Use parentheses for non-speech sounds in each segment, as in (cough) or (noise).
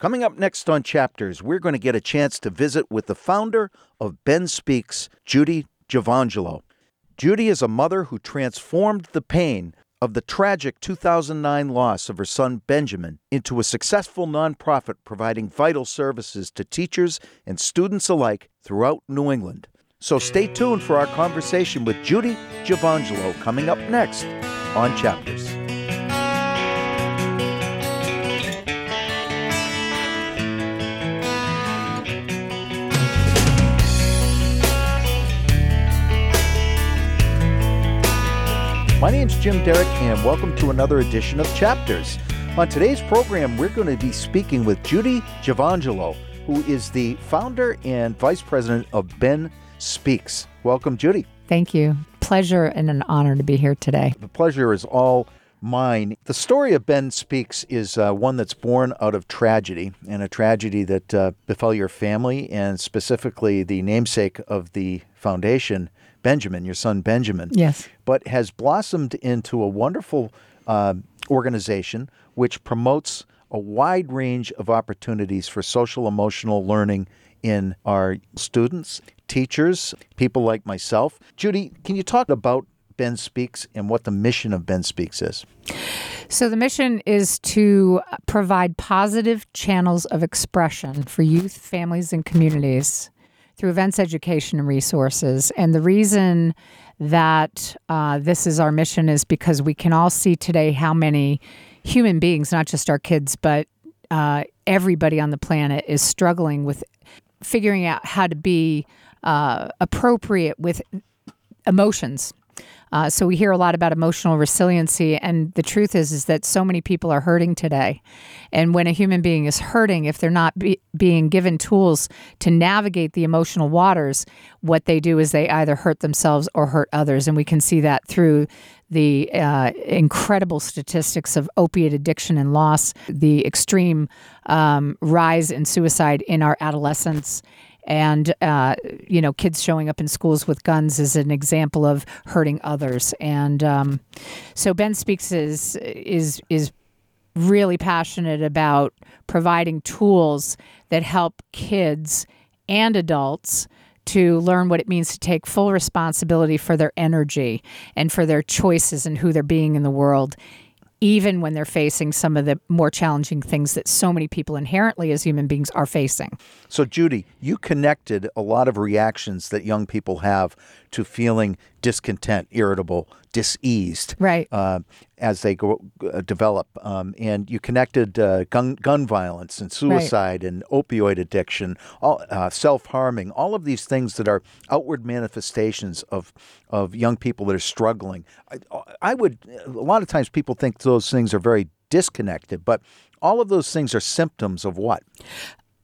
Coming up next on Chapters, we're going to get a chance to visit with the founder of Ben Speaks, Judy Giovangelo. Judy is a mother who transformed the pain of the tragic 2009 loss of her son Benjamin into a successful nonprofit providing vital services to teachers and students alike throughout New England. So stay tuned for our conversation with Judy Giovangelo coming up next on Chapters. My name's Jim Derick, and welcome to another edition of Chapters. On today's program, we're going to be speaking with Judy Giovangelo, who is the founder and vice president of Ben Speaks. Welcome, Judy. Thank you. Pleasure and an honor to be here today. The pleasure is all mine. The story of Ben Speaks is uh, one that's born out of tragedy, and a tragedy that uh, befell your family, and specifically the namesake of the foundation, Benjamin, your son Benjamin. Yes. But has blossomed into a wonderful uh, organization which promotes a wide range of opportunities for social emotional learning in our students, teachers, people like myself. Judy, can you talk about Ben Speaks and what the mission of Ben Speaks is? So, the mission is to provide positive channels of expression for youth, families, and communities through events, education, and resources. And the reason that uh, this is our mission is because we can all see today how many human beings, not just our kids, but uh, everybody on the planet is struggling with figuring out how to be uh, appropriate with emotions uh, so we hear a lot about emotional resiliency, and the truth is is that so many people are hurting today. And when a human being is hurting, if they're not be- being given tools to navigate the emotional waters, what they do is they either hurt themselves or hurt others, and we can see that through the uh, incredible statistics of opiate addiction and loss, the extreme um, rise in suicide in our adolescents and uh, you know kids showing up in schools with guns is an example of hurting others. And um, so ben speaks is is is really passionate about providing tools that help kids and adults to learn what it means to take full responsibility for their energy and for their choices and who they're being in the world even when they're facing some of the more challenging things that so many people inherently as human beings are facing. So, Judy, you connected a lot of reactions that young people have to feeling discontent, irritable, diseased, right? Uh, as they go uh, develop, um, and you connected uh, gun gun violence and suicide right. and opioid addiction, all uh, self harming, all of these things that are outward manifestations of of young people that are struggling. I, I would a lot of times people think those things are very disconnected, but all of those things are symptoms of what?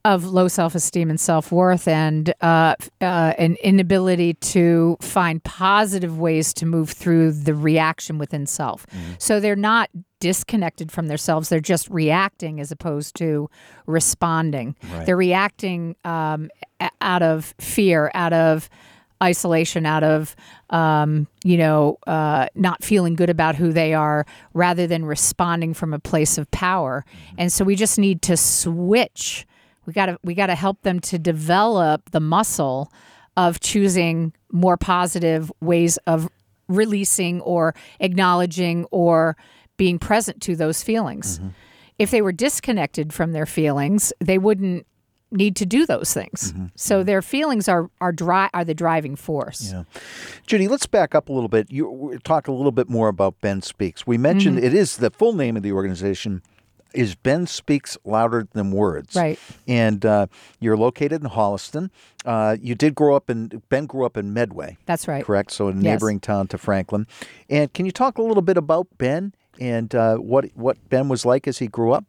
Of low self esteem and self worth, and uh, uh, an inability to find positive ways to move through the reaction within self. Mm-hmm. So they're not disconnected from themselves; they're just reacting as opposed to responding. Right. They're reacting um, out of fear, out of isolation out of um, you know uh, not feeling good about who they are rather than responding from a place of power mm-hmm. and so we just need to switch we got to we got to help them to develop the muscle of choosing more positive ways of releasing or acknowledging or being present to those feelings. Mm-hmm. If they were disconnected from their feelings, they wouldn't need to do those things. Mm-hmm. So mm-hmm. their feelings are are dry are the driving force. Yeah. Judy, let's back up a little bit. You talk a little bit more about Ben Speaks. We mentioned mm-hmm. it is the full name of the organization is Ben Speaks Louder Than Words. Right. And uh, you're located in Holliston. Uh, you did grow up in, Ben grew up in Medway. That's right. Correct? So a neighboring yes. town to Franklin. And can you talk a little bit about Ben and uh, what, what Ben was like as he grew up?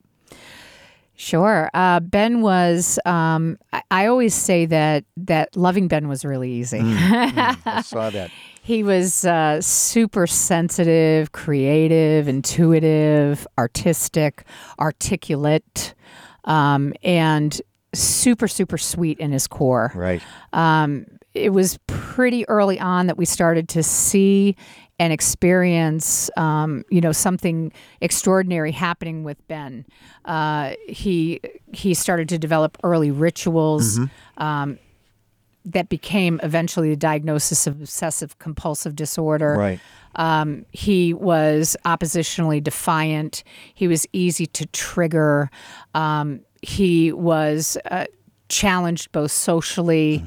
Sure. Uh, ben was. Um, I, I, always say that that loving Ben was really easy. Mm, (laughs) mm, I saw that. He was uh, super sensitive, creative, intuitive, artistic, articulate, um, and super, super sweet in his core. Right. Um, it was pretty early on that we started to see and experience, um, you know, something extraordinary happening with Ben. Uh, he he started to develop early rituals um, that became eventually the diagnosis of obsessive compulsive disorder. Right. Um, he was oppositionally defiant. He was easy to trigger. Um, he was uh, challenged both socially,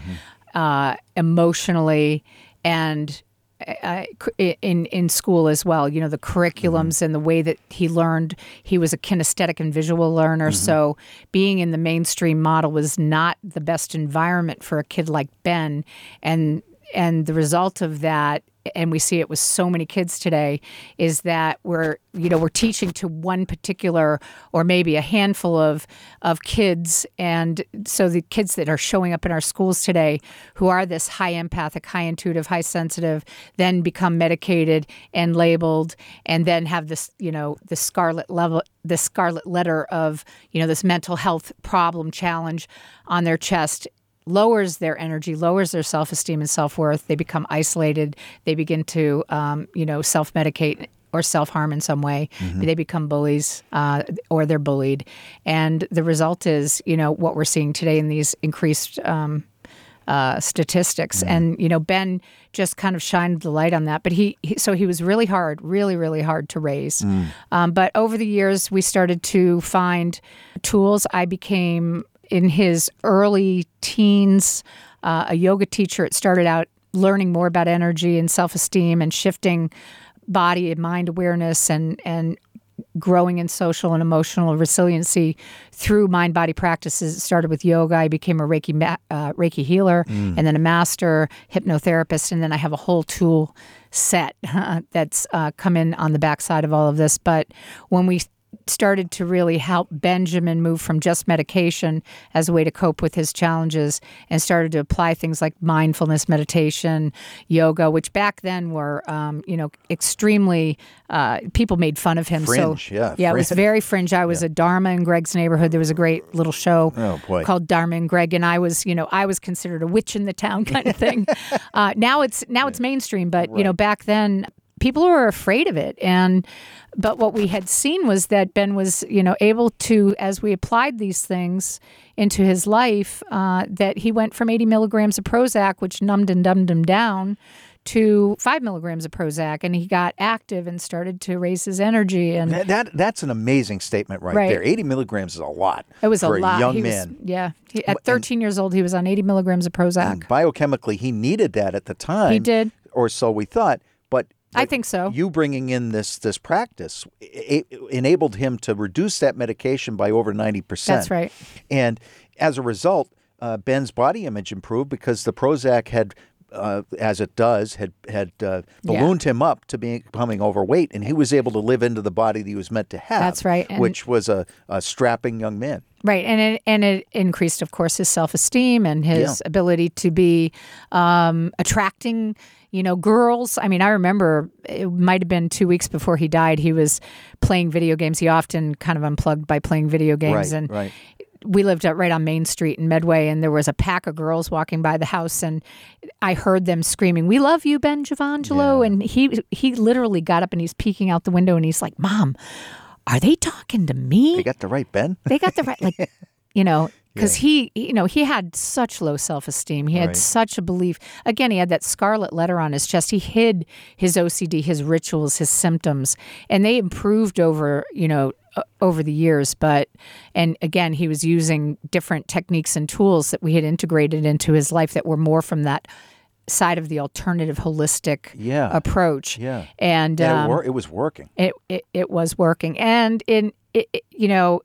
uh, emotionally, and Uh, uh, in in school as well. You know the curriculums mm-hmm. and the way that he learned. He was a kinesthetic and visual learner, mm-hmm. so being in the mainstream model was not the best environment for a kid like Ben. And and the result of that and we see it with so many kids today is that we're you know we're teaching to one particular or maybe a handful of of kids. And so the kids that are showing up in our schools today who are this high empathic high intuitive high sensitive then become medicated and labeled and then have this you know the scarlet level the scarlet letter of you know this mental health problem challenge on their chest lowers their energy, lowers their self esteem and self worth. They become isolated. They begin to, um, you know, self medicate or self harm in some way. They become bullies uh, or they're bullied. And the result is, you know, what we're seeing today in these increased. Um, uh, statistics, and you know Ben just kind of shined the light on that. But he, he so he was really hard, really, really hard to raise. Um, but over the years, we started to find tools. I became in his early teens, uh, a yoga teacher. It started out learning more about energy and self esteem and shifting body and mind awareness and and growing in social and emotional resiliency through mind body practices. It started with yoga. I became a Reiki ma- uh, Reiki healer and then a master hypnotherapist, and then I have a whole tool set (laughs) that's uh, come in on the backside of all of this. But when we started to really help Benjamin move from just medication as a way to cope with his challenges and started to apply things like mindfulness meditation, yoga, which back then were, um, you know, extremely, uh, people made fun of him. Fringe, so, yeah, Yeah, it was very fringe. I was a Dharma in Greg's neighborhood. There was a great little show Oh, boy. called Dharma and Greg, and I was, you know, I was considered a witch in the town (laughs) kind of thing. uh, now it's now it's mainstream, but you know, back then people were afraid of it and but what we had seen was that ben was you know able to as we applied these things into his life uh, that he went from 80 milligrams of prozac which numbed and dumbed him down to five milligrams of prozac and he got active and started to raise his energy and That, that that's an amazing statement right, Right. there. 80 milligrams is a lot. it was for a lot young he man. was, yeah he, at 13 years old he was on 80 milligrams of prozac Biochemically, he needed that at the time. he did or so we thought. I think so. You bringing in this this practice e- e- enabled him to reduce that medication by over ninety percent. That's right. And as a result, uh, Ben's body image improved because the Prozac had. Uh, as it does, had had uh, Yeah. ballooned him up to becoming overweight, and he was able to live into the body that he was meant to have. That's right, and- which was a, a strapping young man. Right, and it and it increased, of course, his self esteem and his ability to be um, attracting, you know, girls. I mean, I remember it might have been two weeks before he died. He was playing video games. He often kind of unplugged by playing video games, Right, and right. we lived right on Main Street in Medway, and there was a pack of girls walking by the house, and I heard them screaming, "We love you, Ben Giovangelo!" And he he literally got up and he's peeking out the window, and he's like, "Mom, are they talking to me?" They got the right Ben. they got the right like (laughs) you know because he you know he had such low self-esteem he had Right. such a belief again he had that scarlet letter on his chest he hid his ocd his rituals his symptoms and they improved over you know over the years but and again he was using different techniques and tools that we had integrated into his life that were more from that side of the alternative holistic Yeah. approach Yeah. and, And um, it, wor- it was working. it, it it was working and in it, it- you know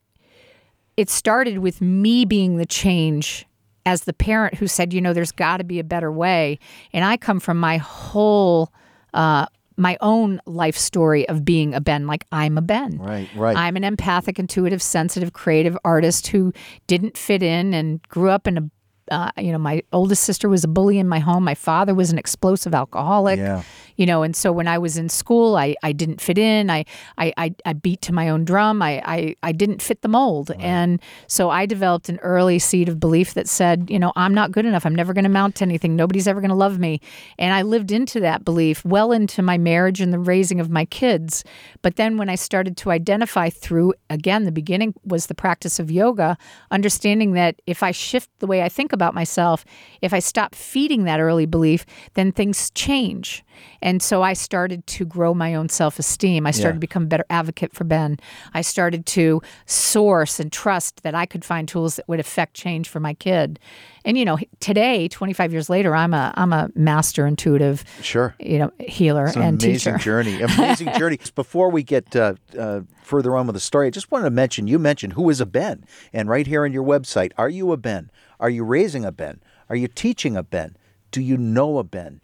it started with me being the change as the parent who said you know there's got to be a better way and i come from my whole uh my own life story of being a ben like i'm a ben Right, right. i'm an empathic intuitive sensitive creative artist who didn't fit in and grew up in a uh, you know, my oldest sister was a bully in my home. My father was an explosive alcoholic. Yeah. You know, and so when I was in school, I, I didn't fit in. I, I, I, I beat to my own drum. I, I, I didn't fit the mold. And so I developed an early seed of belief that said, you know, I'm not good enough. I'm never going to mount to anything. Nobody's ever going to love me. And I lived into that belief well into my marriage and the raising of my kids. But then when I started to identify through, again, the beginning was the practice of yoga, understanding that if I shift the way I think about myself, if I stop feeding that early belief, then things change. And so I started to grow my own self esteem. I started Yeah. to become a better advocate for Ben. I started to source and trust that I could find tools that would affect change for my kid. And you know, today, 25 years later, I'm a I'm a master intuitive, Sure. you know, healer an and amazing teacher. journey. (laughs) Amazing journey. Before we get uh, uh, further on with the story, I just wanted to mention you mentioned who is a Ben, and right here on your website, are you a Ben? Are you raising a Ben? Are you teaching a Ben? Do you know a Ben?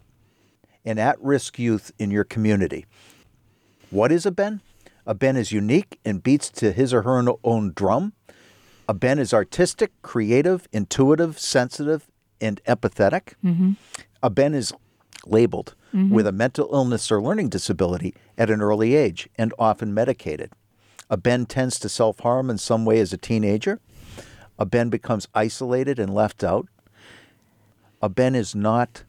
An at-risk youth in your community. What is a Ben? A Ben is unique and beats to his or her own drum. A Ben is artistic, creative, intuitive, sensitive, and empathetic. Mm-hmm. A Ben is labeled mm-hmm. with a mental illness or learning disability at an early age and often medicated. A Ben tends to self harm in some way as a teenager. A Ben becomes isolated and left out. A Ben is not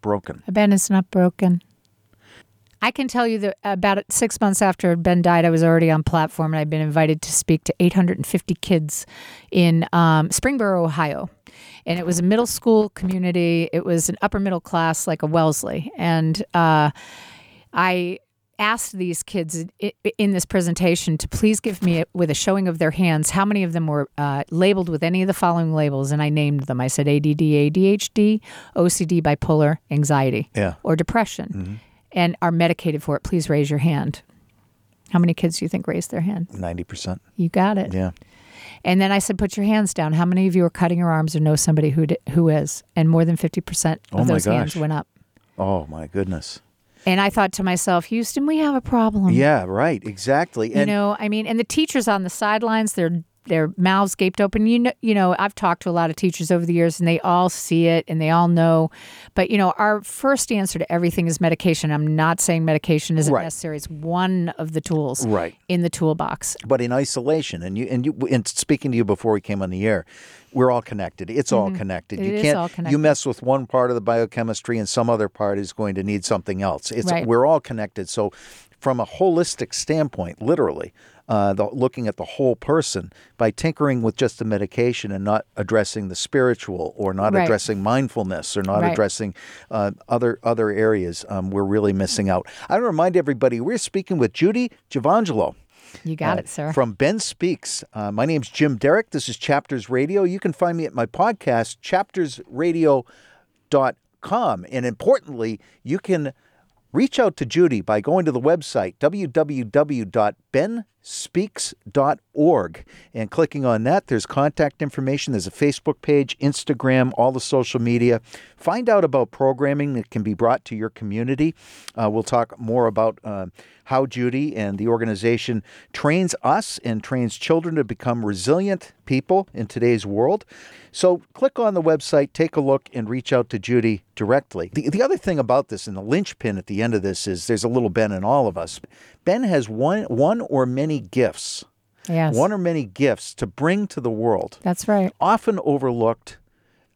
broken. Ben is not broken. I can tell you that about six months after Ben died, I was already on platform and I'd been invited to speak to 850 kids in um, Springboro, Ohio. And it was a middle school community. It was an upper middle class, like a Wellesley. And uh, I asked these kids in this presentation to please give me, with a showing of their hands, how many of them were uh, labeled with any of the following labels. And I named them. I said ADD, ADHD, OCD, bipolar, anxiety, Yeah. or depression, and are medicated for it. Please raise your hand. How many kids do you think raised their hand? 90%. You got it. Yeah. And then I said, put your hands down. How many of you are cutting your arms or know somebody who di- who is? And more than 50% of Oh those hands went up. Oh, my goodness. And I thought to myself, Houston, we have a problem. Yeah, right. Exactly. You know, I mean, and the teachers on the sidelines, their their mouths gaped open. You know, you know, I've talked to a lot of teachers over the years, and they all see it and they all know. But you know, our first answer to everything is medication. I'm not saying medication isn't Right. necessary. It's one of the tools Right. in the toolbox. but in isolation and you and you and speaking to you before we came on the air we're all connected it's all connected Mm-hmm. It you can't connected. you mess with one part of the biochemistry and some other part is going to need something else it's Right. we're all connected so from a holistic standpoint literally uh, the, looking at the whole person by tinkering with just the medication and not addressing the spiritual or not Right. addressing mindfulness or not Right. addressing uh, other other areas um, we're really missing out i want to remind everybody we're speaking with judy Giovangelo You got uh, it, sir. From Ben Speaks. Uh, my name's Jim Derick. This is Chapters Radio. You can find me at my podcast, chaptersradio.com. And importantly, you can reach out to Judy by going to the website, www.benspeaks.org, and clicking on that. There's contact information, there's a Facebook page, Instagram, all the social media. Find out about programming that can be brought to your community. Uh, we'll talk more about uh, how Judy and the organization trains us and trains children to become resilient people in today's world. So click on the website, take a look, and reach out to Judy directly. The, the other thing about this, and the linchpin at the end of this, is there's a little Ben in all of us. Ben has one, one or many gifts, yes. one or many gifts to bring to the world, That's right. often overlooked.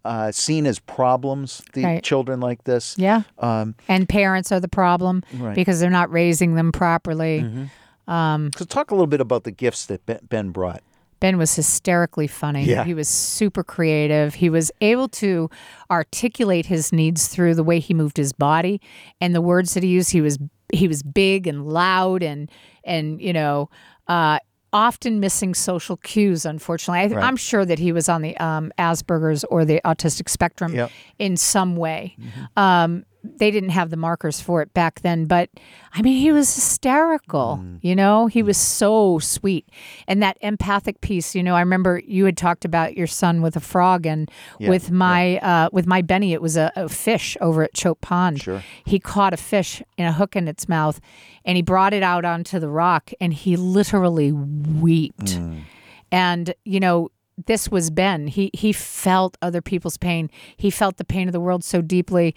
Uh, seen as problems, the Right. children like this. Yeah. Um, And parents are the problem Right. Mm-hmm. because they're not raising them properly. so talk a little bit about the gifts that Ben- Ben brought. Ben was hysterically funny. Yeah. He was super creative. He was able to articulate his needs through the way he moved his body and the words that he used. He was he was big and loud and and you know uh, often missing social cues. Unfortunately, I, Right. I'm sure that he was on the um, Asperger's or the autistic spectrum Yep. in some way. Um, they didn't have the markers for it back then, but I mean, he was hysterical. Mm. You know, he was mm. so sweet, and that empathic piece. You know, I remember you had talked about your son with a frog, and Yeah, with my uh, with my Benny, it was a, a fish over at Choate Pond. Sure. He caught a fish in a hook in its mouth, and he brought it out onto the rock, and he literally wept. Mm. And you know, this was Ben. He he felt other people's pain. He felt the pain of the world so deeply.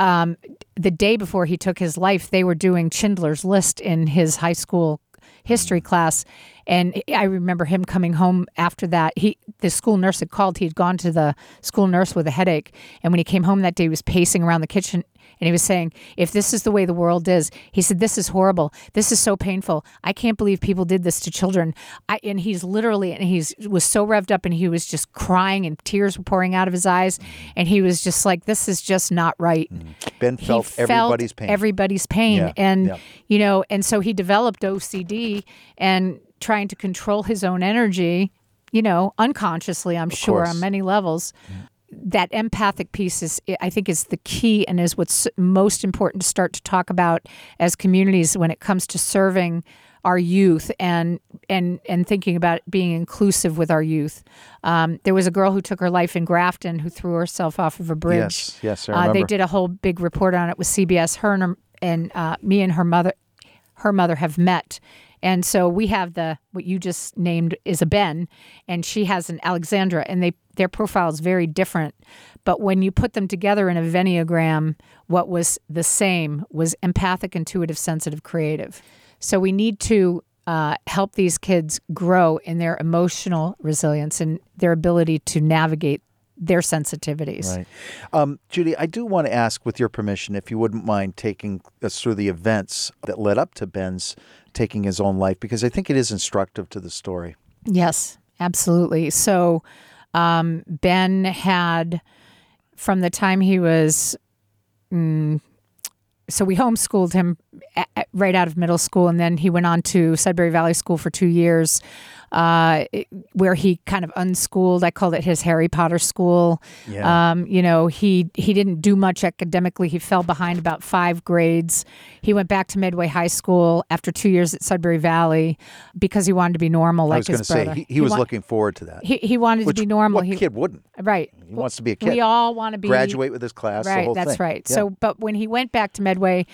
Um, the day before he took his life, they were doing Schindler's List in his high school history class and I remember him coming home after that. He the school nurse had called. He had gone to the school nurse with a headache, and when he came home that day, he was pacing around the kitchen and he was saying, "If this is the way the world is," he said, "This is horrible. This is so painful. I can't believe people did this to children." I, and he's literally and he's was so revved up and he was just crying and tears were pouring out of his eyes, and he was just like, "This is just not right." Mm-hmm. Ben felt, he felt everybody's pain. Everybody's pain, Yeah, and yeah. you know, and so he developed OCD and trying to control his own energy, you know, unconsciously, I'm sure, course. on many levels. Mm-hmm. That empathic piece is, I think, is the key and is what's most important to start to talk about as communities when it comes to serving our youth and and and thinking about being inclusive with our youth. Um, there was a girl who took her life in Grafton who threw herself off of a bridge. Yes, yes, I Uh, they did a whole big report on it with CBS. Her and, her, and uh, me and her mother, her mother have met, and so we have the what you just named is a Ben, and she has an Alexandra, and they their profiles very different. But when you put them together in a Venn diagram, what was the same was empathic, intuitive, sensitive, creative. So we need to uh, help these kids grow in their emotional resilience and their ability to navigate their sensitivities. Right. Um, Judy, I do want to ask, with your permission, if you wouldn't mind taking us through the events that led up to Ben's taking his own life, because I think it is instructive to the story. Yes, absolutely. So um, Ben had, from the time he was, mm, so we homeschooled him right out of middle school, and then he went on to Sudbury Valley School for two years, uh, where he kind of unschooled. I called it his Harry Potter school. Yeah. Um, you know, he he didn't do much academically. He fell behind about five grades. He went back to Medway High School after two years at Sudbury Valley because he wanted to be normal, I like was going to his say brother. he, he was wa- looking forward to that. he, he wanted Which, to be normal. What he, kid wouldn't? right. He wants to be a kid. We all want to be graduate with his class. the Right, whole that's thing. right. Yeah. So, but when he went back to Medway,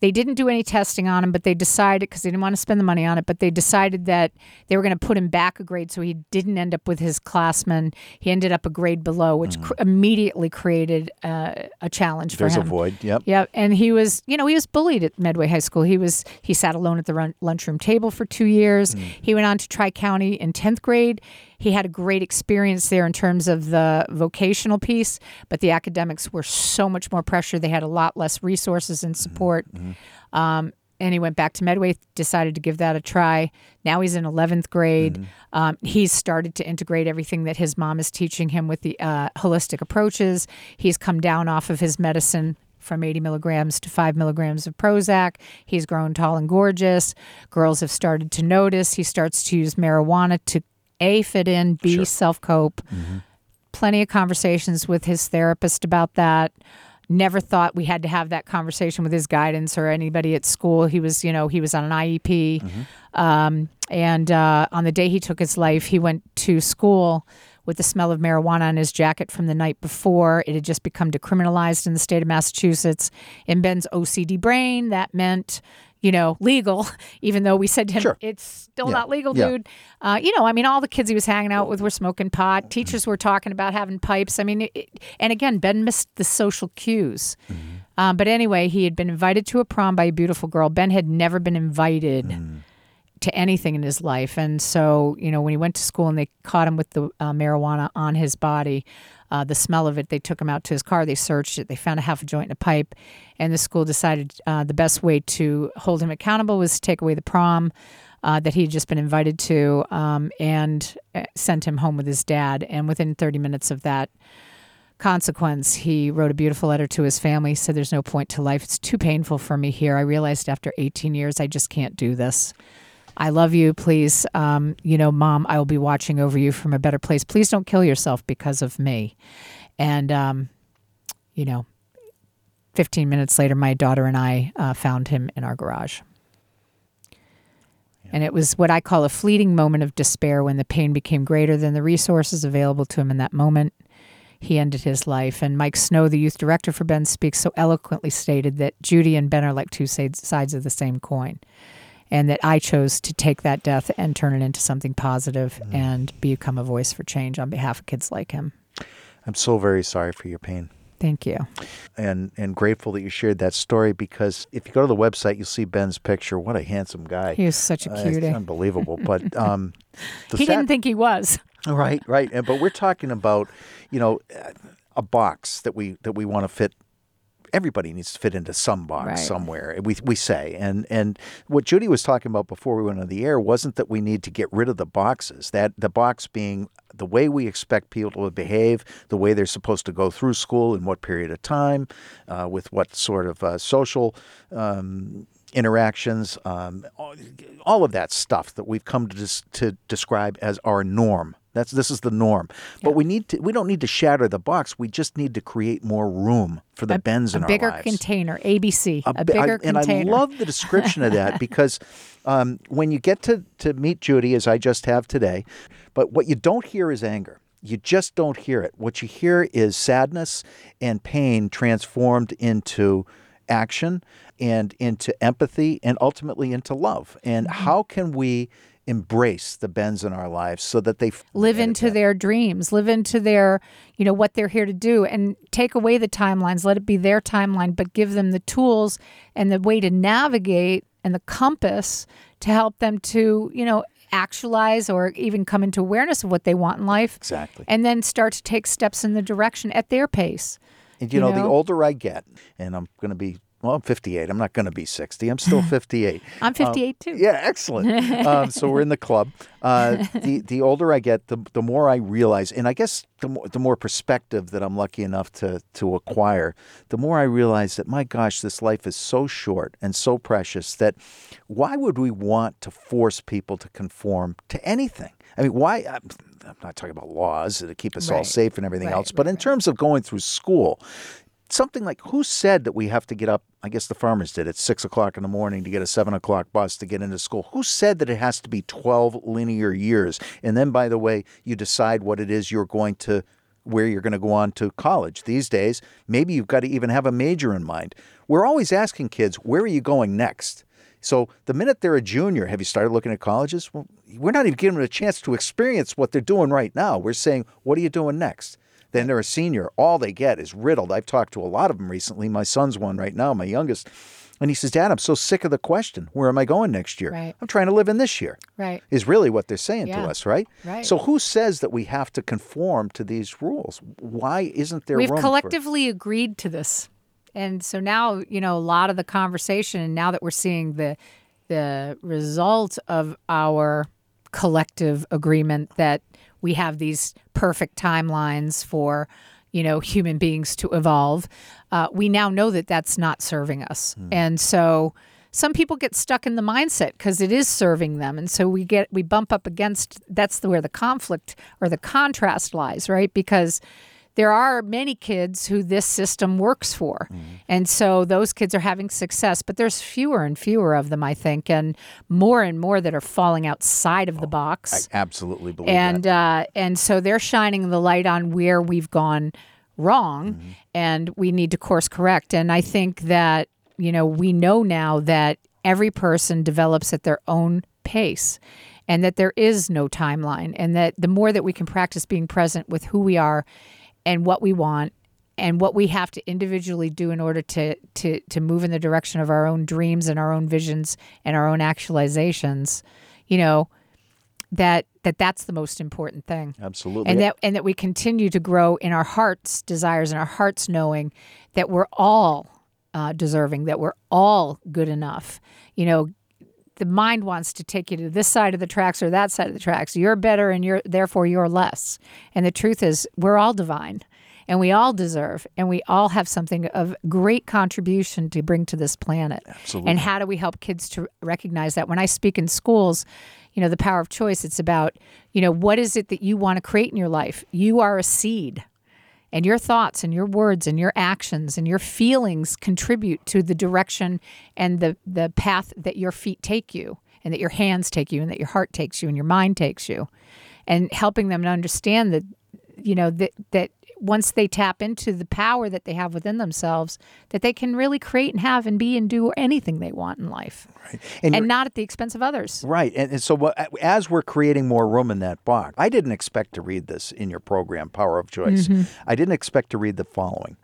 they didn't do any testing on him, but they decided because they didn't want to spend the money on it, but they decided that they were going to put him back a grade so he didn't end up with his classmen. He ended up a grade below, which cr- immediately created uh, a challenge Mm-hmm. there's a void. Yep. Yeah, and he was, you know, he was bullied at Medway High School. He was he sat alone at the run, lunchroom table for two years. He went on to Tri County in tenth grade. He had a great experience there in terms of the vocational piece, but the academics were so much more pressure. They had a lot less resources and support. Um, and he went back to Medway, decided to give that a try. Now he's in 11th grade. Um, he's started to integrate everything that his mom is teaching him with the uh, holistic approaches. He's come down off of his medicine from 80 milligrams to 5 milligrams of Prozac. He's grown tall and gorgeous. Girls have started to notice. He starts to use marijuana to A, fit in, B, self cope plenty of conversations with his therapist about that. Never thought we had to have that conversation with his guidance or anybody at school. He was, you know, he was on an IEP. Um, and uh, on the day he took his life, he went to school with the smell of marijuana on his jacket from the night before. It had just become decriminalized in the state of Massachusetts. In Ben's OCD brain, that meant, you know, legal, (laughs) even though we said to him, Sure. it's still Yeah. not legal, Yeah. dude. Uh, you know, I mean, all the kids he was hanging out with were smoking pot. Teachers were talking about having pipes. I mean, it, and again, Ben missed the social cues. Um, but anyway, he had been invited to a prom by a beautiful girl. Ben had never been invited to anything in his life. And so, you know, when he went to school and they caught him with the uh, marijuana on his body, uh, the smell of it, they took him out to his car. They searched it. They found a half a joint and a pipe. And the school decided uh, the best way to hold him accountable was to take away the prom uh, that he had just been invited to um, and uh, sent him home with his dad. And within 30 minutes of that, consequence, he wrote a beautiful letter to his family. Said, There's no point to life. It's too painful for me here. I realized after 18 years, I just can't do this. I love you. Please, um, you know, mom, I will be watching over you from a better place. Please don't kill yourself because of me. And, um, you know, 15 minutes later, my daughter and I uh, found him in our garage. And it was what I call a fleeting moment of despair when the pain became greater than the resources available to him in that moment he ended his life. And Mike Snow, the youth director for Ben Speaks, so eloquently stated that Judy and Ben are like two sides sides of the same coin. And that I chose to take that death and turn it into something positive and become a voice for change on behalf of kids like him. I'm so very sorry for your pain. Thank you. and and grateful that you shared that story because if you go to the website you'll see Ben's picture. What a handsome guy! He was such a Uh, cutie. it's (laughs) unbelievable. But um, he sad- didn't think he was. right, right. And but we're talking about you know a box that we that we want to fit. Everybody needs to fit into some box Right. somewhere. We we say, and and what Judy was talking about before we went on the air wasn't that we need to get rid of the boxes. That the box being the way we expect people to behave, the way they're supposed to go through school, in what period of time, uh, with what sort of uh, social um, interactions, um, all, of that stuff that we've come to dis- to describe as our norm. That's this is the norm. But we need to we don't need to shatter the box. We just need to create more room for the Bens in our lives. a bigger container, ABC, a, bi- bigger I- and container. I love the description of that (laughs) because um, when you get to, to meet Judy, as I just have today, but what you don't hear is anger. You just don't hear it. What you hear is sadness and pain transformed into action and into empathy and ultimately into love. And Mm-hmm. how can we embrace the Bens in our lives so that they live into their dreams, live into their, you know, what they're here to do and take away the timelines, let it be their timeline, but give them the tools and the way to navigate and the compass to help them to, you know, actualize or even come into awareness of what they want in life. Exactly. And then start to take steps in the direction at their pace. And you, you know, the older I get, and I'm going to be, well, I'm 58. I'm not going to be 60. I'm still (laughs) 58. I'm 58 too. Um, Yeah, excellent. um, so we're in the club. Uh, (laughs) the the older I get, the the more I realize, and I guess the more, the more perspective that I'm lucky enough to to acquire, the more I realize that my gosh, this life is so short and so precious that why would we want to force people to conform to anything? I mean, why? I'm I'm not talking about laws to keep us all safe and everything Right, else, but in terms of going through school, something like who said that we have to get up i guess the farmers did at six o'clock in the morning to get a seven o'clock bus to get into school who said that it has to be 12 linear years and then by the way you decide what it is you're going to where you're going to go on to college these days maybe you've got to even have a major in mind we're always asking kids where are you going next so the minute they're a junior, have you started looking at colleges? Well, we're not even giving them a chance to experience what they're doing right now. We're saying, what are you doing next? Then they're a senior. All they get is riddled. I've talked to a lot of them recently. My son's one right now, my youngest. And he says, Dad, I'm so sick of the question. Where am I going next year? Right. I'm trying to live in this year. Right. Is really what they're saying Yeah. to us, right? Right. So who says that we have to conform to these rules? Why isn't there We've room for- collectively agreed to this. And so now, you know, a lot of the conversation, and now that we're seeing the the result of our collective agreement that we have these perfect timelines for, you know, human beings to evolve, uh, we now know that that's not serving us. And so some people get stuck in the mindset because it is serving them. And so we get we bump up against that's the, where the conflict or the contrast lies right? Because there are many kids who this system works for and so those kids are having success but there's fewer and fewer of them i think and more and more that are falling outside of the box I absolutely believe and that. uh, and so they're shining the light on where we've gone wrong, Mm-hmm. and we need to course correct. And I think that you know we know now that every person develops at their own pace. And that there is no timeline, and that the more that we can practice being present with who we are and what we want and what we have to individually do in order to to to move in the direction of our own dreams and our own visions and our own actualizations, you know, that that that's the most important thing Absolutely. and that and that we continue to grow in our hearts desires and our hearts knowing that we're all uh, deserving that we're all good enough you know the mind wants to take you to this side of the tracks or that side of the tracks. You're better and you're therefore you're less. And the truth is we're all divine and we all deserve and we all have something of great contribution to bring to this planet. Absolutely. and how do we help kids to recognize that? When i speak in schools you know the power of choice it's about you know what is it that you want to create in your life? You are a seed and your thoughts and your words and your actions and your feelings contribute to the direction and the the path that your feet take you and that your hands take you and that your heart takes you and your mind takes you. And helping them to understand that you know that that once they tap into the power that they have within themselves, that they can really create and have and be and do anything they want in life, Right. and, you're- not at the expense of others. Right. And, and so, what, as we're creating more room in that box, I didn't expect to read this in your program, Power of Choice. Mm-hmm. I didn't expect to read the following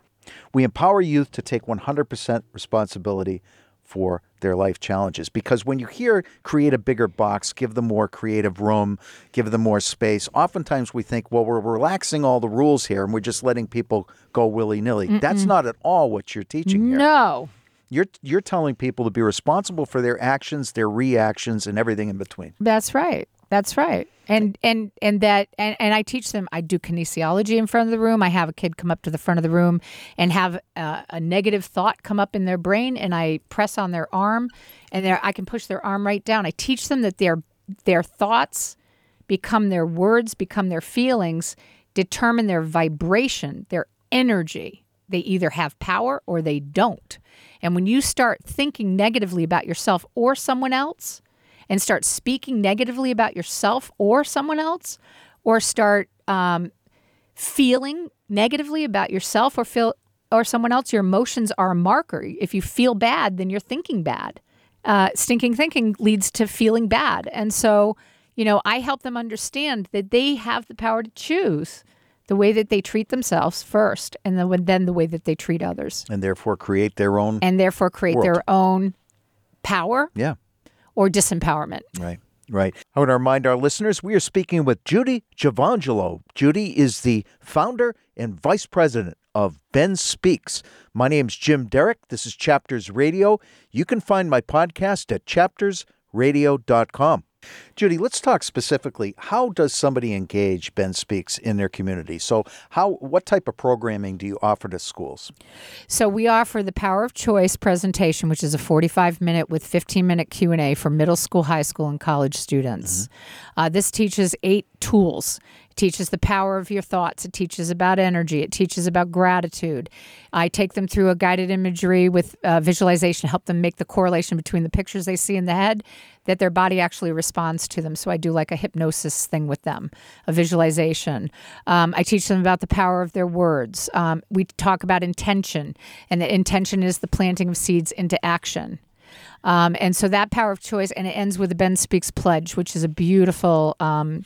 We empower youth to take 100% responsibility for their life challenges. Because when you hear create a bigger box, give them more creative room, give them more space, oftentimes we think, well, we're relaxing all the rules here and we're just letting people go willy nilly. That's not at all what you're teaching here. No. You're, you're telling people to be responsible for their actions, their reactions, and everything in between. That's right. That's right. And and and that and, and I teach them. I do kinesiology in front of the room. I have a kid come up to the front of the room and have a, a negative thought come up in their brain, and I press on their arm, and there I can push their arm right down. I teach them that their their thoughts become their words, become their feelings, determine their vibration, their energy. They either have power or they don't. And when you start thinking negatively about yourself or someone else, and start speaking negatively about yourself or someone else, or start um, feeling negatively about yourself or feel or someone else, your emotions are a marker. If you feel bad, then you're thinking bad. Uh, stinking thinking leads to feeling bad, and so you know I help them understand that they have the power to choose the way that they treat themselves first, and then then the way that they treat others, and therefore create their own. and therefore create World. their own power yeah, or disempowerment. right, right. I want to remind our listeners we are speaking with Judy Giovangelo. Judy is the founder and vice president of Ben Speaks. My name's Jim Derick. This is Chapters Radio. You can find my podcast at chaptersradio.com. Judy, let's talk specifically. How does somebody engage Ben Speaks in their community? So, how what type of programming do you offer to schools? So we offer the Power of Choice presentation, which is a 45 minute with 15 minute Q&A for middle school, high school, and college students. Uh, this teaches eight tools. Teaches the power of your thoughts. It teaches about energy. It teaches about gratitude. I take them through a guided imagery with uh, visualization, to help them make the correlation between the pictures they see in the head that their body actually responds to them. So I do like a hypnosis thing with them, a visualization. Um, I teach them about the power of their words. Um, we talk about intention, and the intention is the planting of seeds into action. Um, and so that power of choice, and it ends with the Ben Speaks Pledge, which is a beautiful um,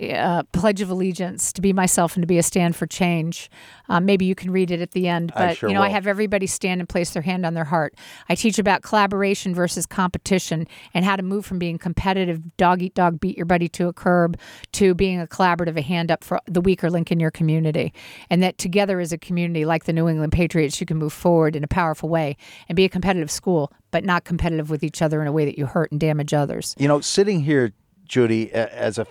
uh, pledge of allegiance to be myself and to be a stand for change. Um, maybe you can read it at the end, but sure you know, I have everybody stand and place their hand on their heart. I teach about collaboration versus competition and how to move from being competitive, dog eat dog, beat your buddy to a curb, to being a collaborative, a hand up for the weaker link in your community, and that together as a community, like the New England Patriots, you can move forward in a powerful way and be a competitive school, but not competitive with each other in a way that you hurt and damage others. You know, sitting here, Judy, as a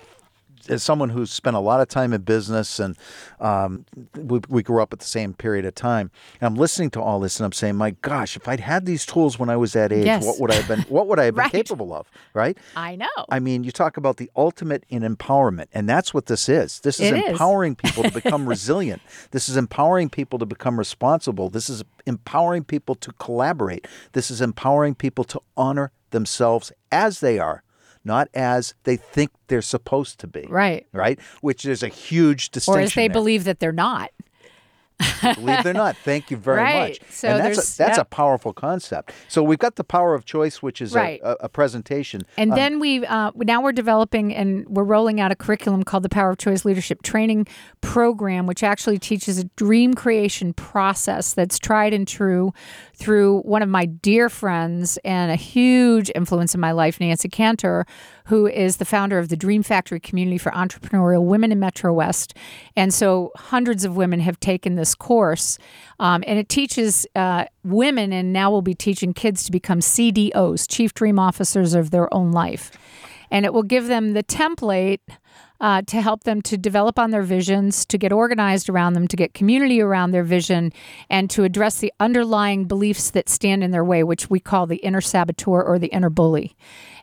as someone who's spent a lot of time in business and um, we, we grew up at the same period of time, and I'm listening to all this and I'm saying, my gosh, if I'd had these tools when I was that age, Yes. what would I have been? What would I (laughs) have been Right. capable of? Right? I know. I mean, you talk about the ultimate in empowerment, and that's what this is. This is It is. empowering (laughs) people to become resilient. This is empowering people to become responsible. This is empowering people to collaborate. This is empowering people to honor themselves as they are, not as they think they're supposed to be. right. Right? Which is a huge distinction. Or as they there. believe that they're not. (laughs) believe they're not. Thank you very Right. much. So and that's a, that's yep. a powerful concept. So we've got the power of choice, which is a- Right. a, a presentation. And Um, then we uh, now we're developing and we're rolling out a curriculum called the Power of Choice Leadership Training Program, which actually teaches a dream creation process that's tried and true through one of my dear friends and a huge influence in my life, Nancy Cantor, who is the founder of the Dream Factory Community for Entrepreneurial Women in Metro West. And so hundreds of women have taken this course, um, and it teaches uh, women, and now we'll be teaching kids to become CDOs, Chief Dream Officers of their own life. And it will give them the template uh, to help them to develop on their visions, to get organized around them, to get community around their vision, and to address the underlying beliefs that stand in their way, which we call the inner saboteur or the inner bully.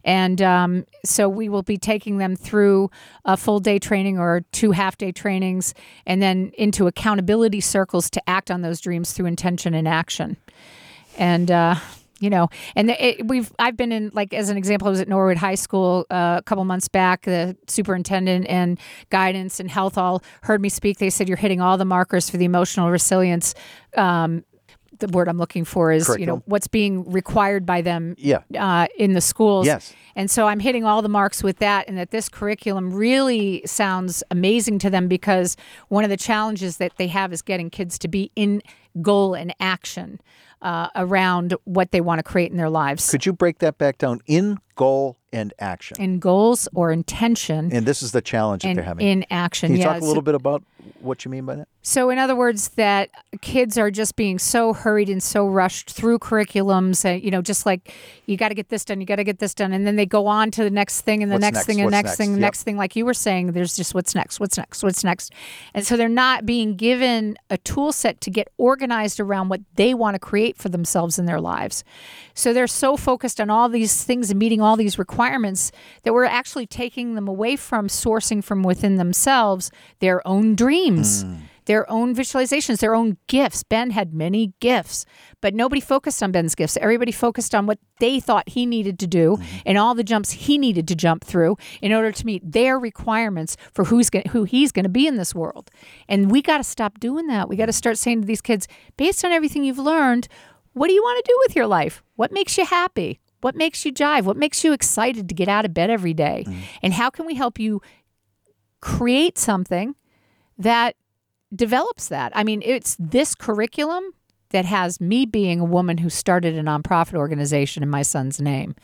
And um, so we will be taking them through a full day training or two half day trainings, and then into accountability circles to act on those dreams through intention and action. And uh, you know and it, we've i've been in like as an example i was at norwood high school uh, a couple months back the superintendent and guidance and health all heard me speak they said you're hitting all the markers for the emotional resilience um, the word I'm looking for is you know what's being required by them Yeah. uh, in the schools. Yes. And so I'm hitting all the marks with that, and that this curriculum really sounds amazing to them because one of the challenges that they have is getting kids to be in goal and action uh, around what they want to create in their lives. Could you break that back down in goal and action? in goals or intention and this is the challenge that they're having. in action. Can you yeah, talk a little bit about what you mean by that? So, in other words, that kids are just being so hurried and so rushed through curriculums, and you know, just like you got to get this done, you got to get this done, and then they go on to the next thing, and the next, next? thing, and next next? thing, the Yep. next thing. Like you were saying, there's just what's next, what's next, what's next, and so they're not being given a tool set to get organized around what they want to create for themselves in their lives. So they're so focused on all these things and meeting all these requirements that we're actually taking them away from sourcing from within themselves their own dreams hmm. Their own visualizations, their own gifts. Ben had many gifts, but nobody focused on Ben's gifts. Everybody focused on what they thought he needed to do mm-hmm. and all the jumps he needed to jump through in order to meet their requirements for who's going who he's going to be in this world. And we got to stop doing that. We got to mm-hmm. start saying to these kids, based on everything you've learned, what do you want to do with your life? What makes you happy? What makes you jive? What makes you excited to get out of bed every day? Mm-hmm. And how can we help you create something that develops that. I mean, it's this curriculum that has me being a woman who started a nonprofit organization in my son's name.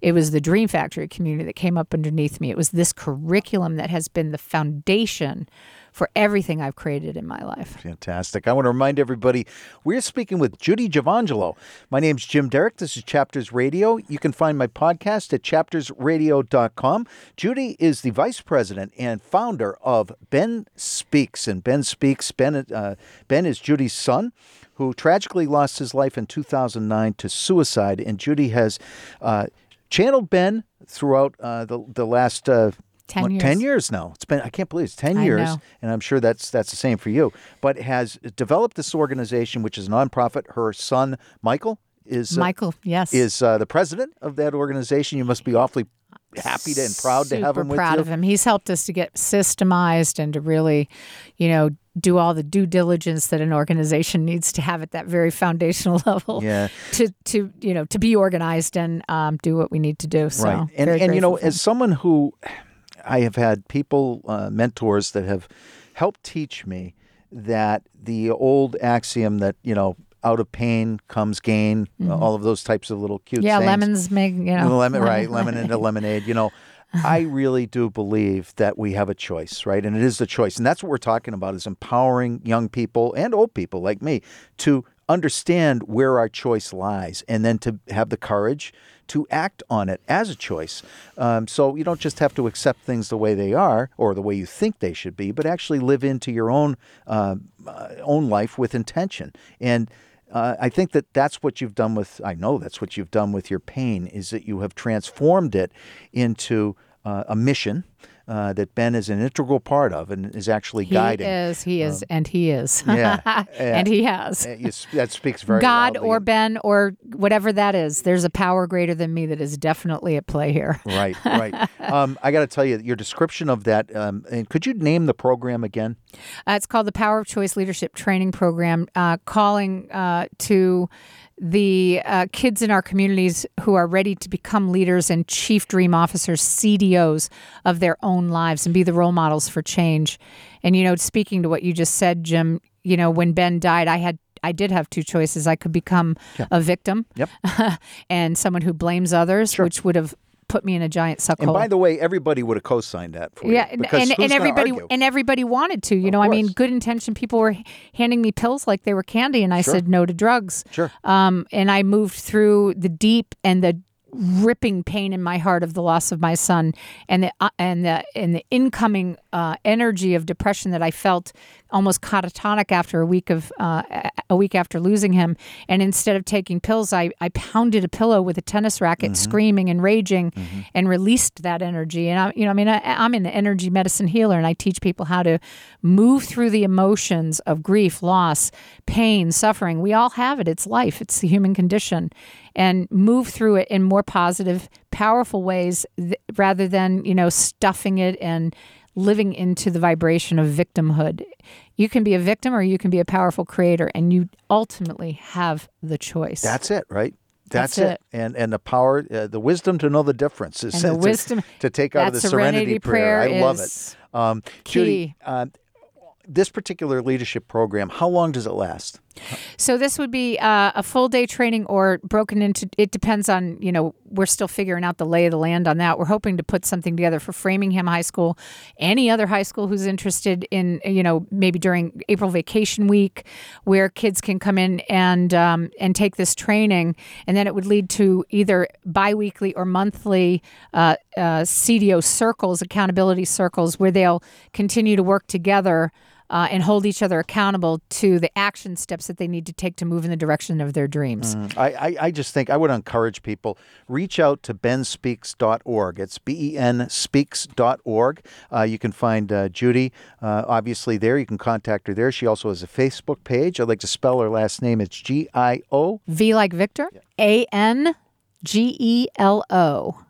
It was the Dream Factory community that came up underneath me. It was this curriculum that has been the foundation for everything I've created in my life. Fantastic. I want to remind everybody we're speaking with Judy Giovangelo. My name's Jim Derick. This is Chapters Radio. You can find my podcast at chaptersradio.com. Judy is the vice president and founder of Ben Speaks. And Ben Speaks, Ben, uh, ben is Judy's son who tragically lost his life in 2009 to suicide. And Judy has uh, channeled Ben throughout uh, the, the last. Uh, 10 what, years. 10 years now. It's been I can't believe it's 10 I years know. and I'm sure that's that's the same for you. But has developed this organization which is a nonprofit. Her son Michael is uh, Michael, yes. is uh, the president of that organization. You must be awfully happy to, and proud to have him with proud you. of him. He's helped us to get systemized and to really, you know, do all the due diligence that an organization needs to have at that very foundational (laughs) level. Yeah. To to you know to be organized and um, do what we need to do. So right. And and you know, grateful for him. as someone who I have had people uh, mentors that have helped teach me that the old axiom that, you know, out of pain comes gain, uh, all of those types of little cute Mm-hmm. yeah, lemons make you know lemon, right? Lemon into lemonade. You know, (laughs) I really do believe that we have a choice, right? And it is the choice, and that's what we're talking about: is empowering young people and old people like me to understand where our choice lies, and then to have the courage to act on it as a choice. Um, so you don't just have to accept things the way they are or the way you think they should be, but actually live into your own uh, uh, own life with intention and uh, I think that that's what you've done with. I know that's what you've done with your pain is that you have transformed it into uh, a mission uh, that Ben is an integral part of and is actually He guiding. He is, he is, and he is. Um, (laughs) yeah, and he has. Uh, that speaks very God loudly. or Ben or whatever that is. There's a power greater than me that is definitely at play here. right, right. (laughs) um, I got to tell you, your description of that. Um, and could you name the program again? Uh, it's called the Power of Choice Leadership Training Program, uh, calling uh, to the uh, kids in our communities who are ready to become leaders and chief dream officers, CDOs of their own lives and be the role models for change. And, you know, speaking to what you just said, Jim, you know, when Ben died, I had I did have two choices. I could become a victim Yep. (laughs) and someone who blames others, which would have put me in a giant suck And hole. by the way, everybody would have co-signed that for yeah, you. and, and, and everybody argue? and everybody wanted to. You know, I mean, good intention people were handing me pills like they were candy, and I said no to drugs. Sure. Um, and I moved through the deep and the ripping pain in my heart of the loss of my son, and the uh, and the and the incoming uh, energy of depression that I felt almost catatonic after a week of uh, a week after losing him. And instead of taking pills, I, I pounded a pillow with a tennis racket, screaming and raging, and released that energy. And I, you know, I mean, I, I'm an energy medicine healer, and I teach people how to move through the emotions of grief, loss, pain, suffering. We all have it. It's life. It's the human condition, and move through it in more positive, powerful ways th- rather than you know stuffing it and living into the vibration of victimhood. You can be a victim or you can be a powerful creator, and you ultimately have the choice. That's it, right? That's, That's it. it. And and the power, uh, the wisdom to know the difference is the (laughs) to, wisdom- to take out of the serenity, serenity prayer. prayer I love it. Um, Judy, uh, this particular leadership program, how long does it last? So this would be uh, a full day training or broken into. It depends on you know we're still figuring out the lay of the land on that. We're hoping to put something together for Framingham High School, any other high school who's interested in you know maybe during April vacation week, where kids can come in and um, and take this training, and then it would lead to either biweekly or monthly uh, uh, CDO circles, accountability circles, where they'll continue to work together uh, and hold each other accountable to the action steps that they need to take to move in the direction of their dreams. I, I, I just think I would encourage people reach out to benspeaks.org. It's B E N speaks.org. Uh, you can find uh, Judy uh, obviously there. You can contact her there. She also has a Facebook page. I'd like to spell her last name. It's G I O. V like Victor, A N G E L O.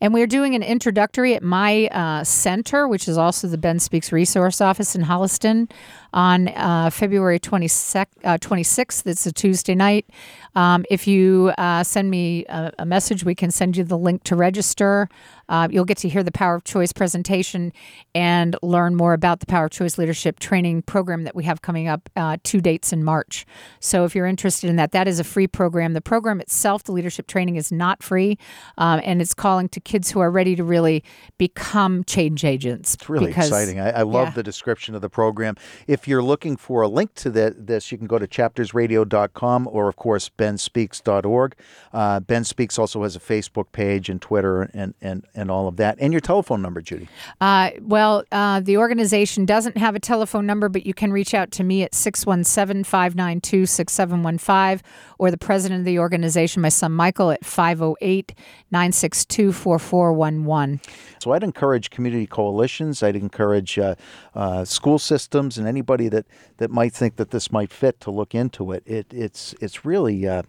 And we're doing an introductory at my uh, center, which is also the Ben Speaks Resource Office in Holliston, on uh, February 26th, uh, 26th. It's a Tuesday night. Um, if you uh, send me a, a message, we can send you the link to register. Uh, you'll get to hear the Power of Choice presentation and learn more about the Power of Choice Leadership Training Program that we have coming up uh, two dates in March. So if you're interested in that, that is a free program. The program itself, the leadership training, is not free, um, and it's calling to kids who are ready to really become change agents. It's really because- exciting. I, I love yeah. the description of the program. If you're looking for a link to the, this, you can go to chaptersradio.com or, of course, benspeaks.org. Uh, ben Speaks also has a Facebook page and Twitter and, and, and all of that. And your telephone number, Judy. Uh, well, uh, the organization doesn't have a telephone number, but you can reach out to me at 617 592 6715 or the president of the organization, my son Michael, at 508 962 4411. So I'd encourage community coalitions. I'd encourage uh, uh, school systems and anybody that, that might think that this might fit to look into it. it it's it's really uh,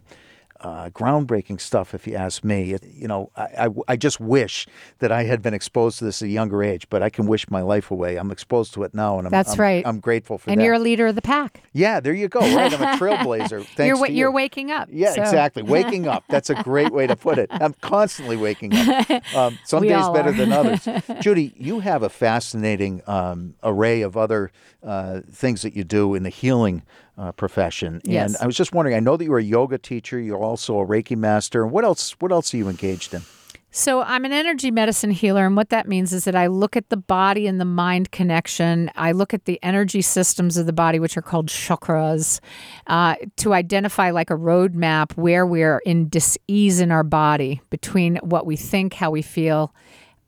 uh, groundbreaking stuff, if you ask me. It, you know, I, I, I just wish that I had been exposed to this at a younger age, but I can wish my life away. I'm exposed to it now, and I'm, That's I'm- right. I'm grateful for And that. And you're a leader of the pack. yeah, there you go. Right, I'm a (laughs) trailblazer. Thanks you're, to you. you're waking up. Yeah, so- exactly. Waking up. That's a great way to put it. I'm constantly waking up. (laughs) Um, some days better are. than others. (laughs) Judy, you have a fascinating um, array of other uh, things that you do in the healing uh, profession. And Yes. I was just wondering. I know that you're a yoga teacher. You're also a Reiki master. What else? What else are you engaged in? So I'm an energy medicine healer, and what that means is that I look at the body and the mind connection. I look at the energy systems of the body, which are called chakras, uh, to identify like a roadmap where we're in dis-ease in our body between what we think, how we feel,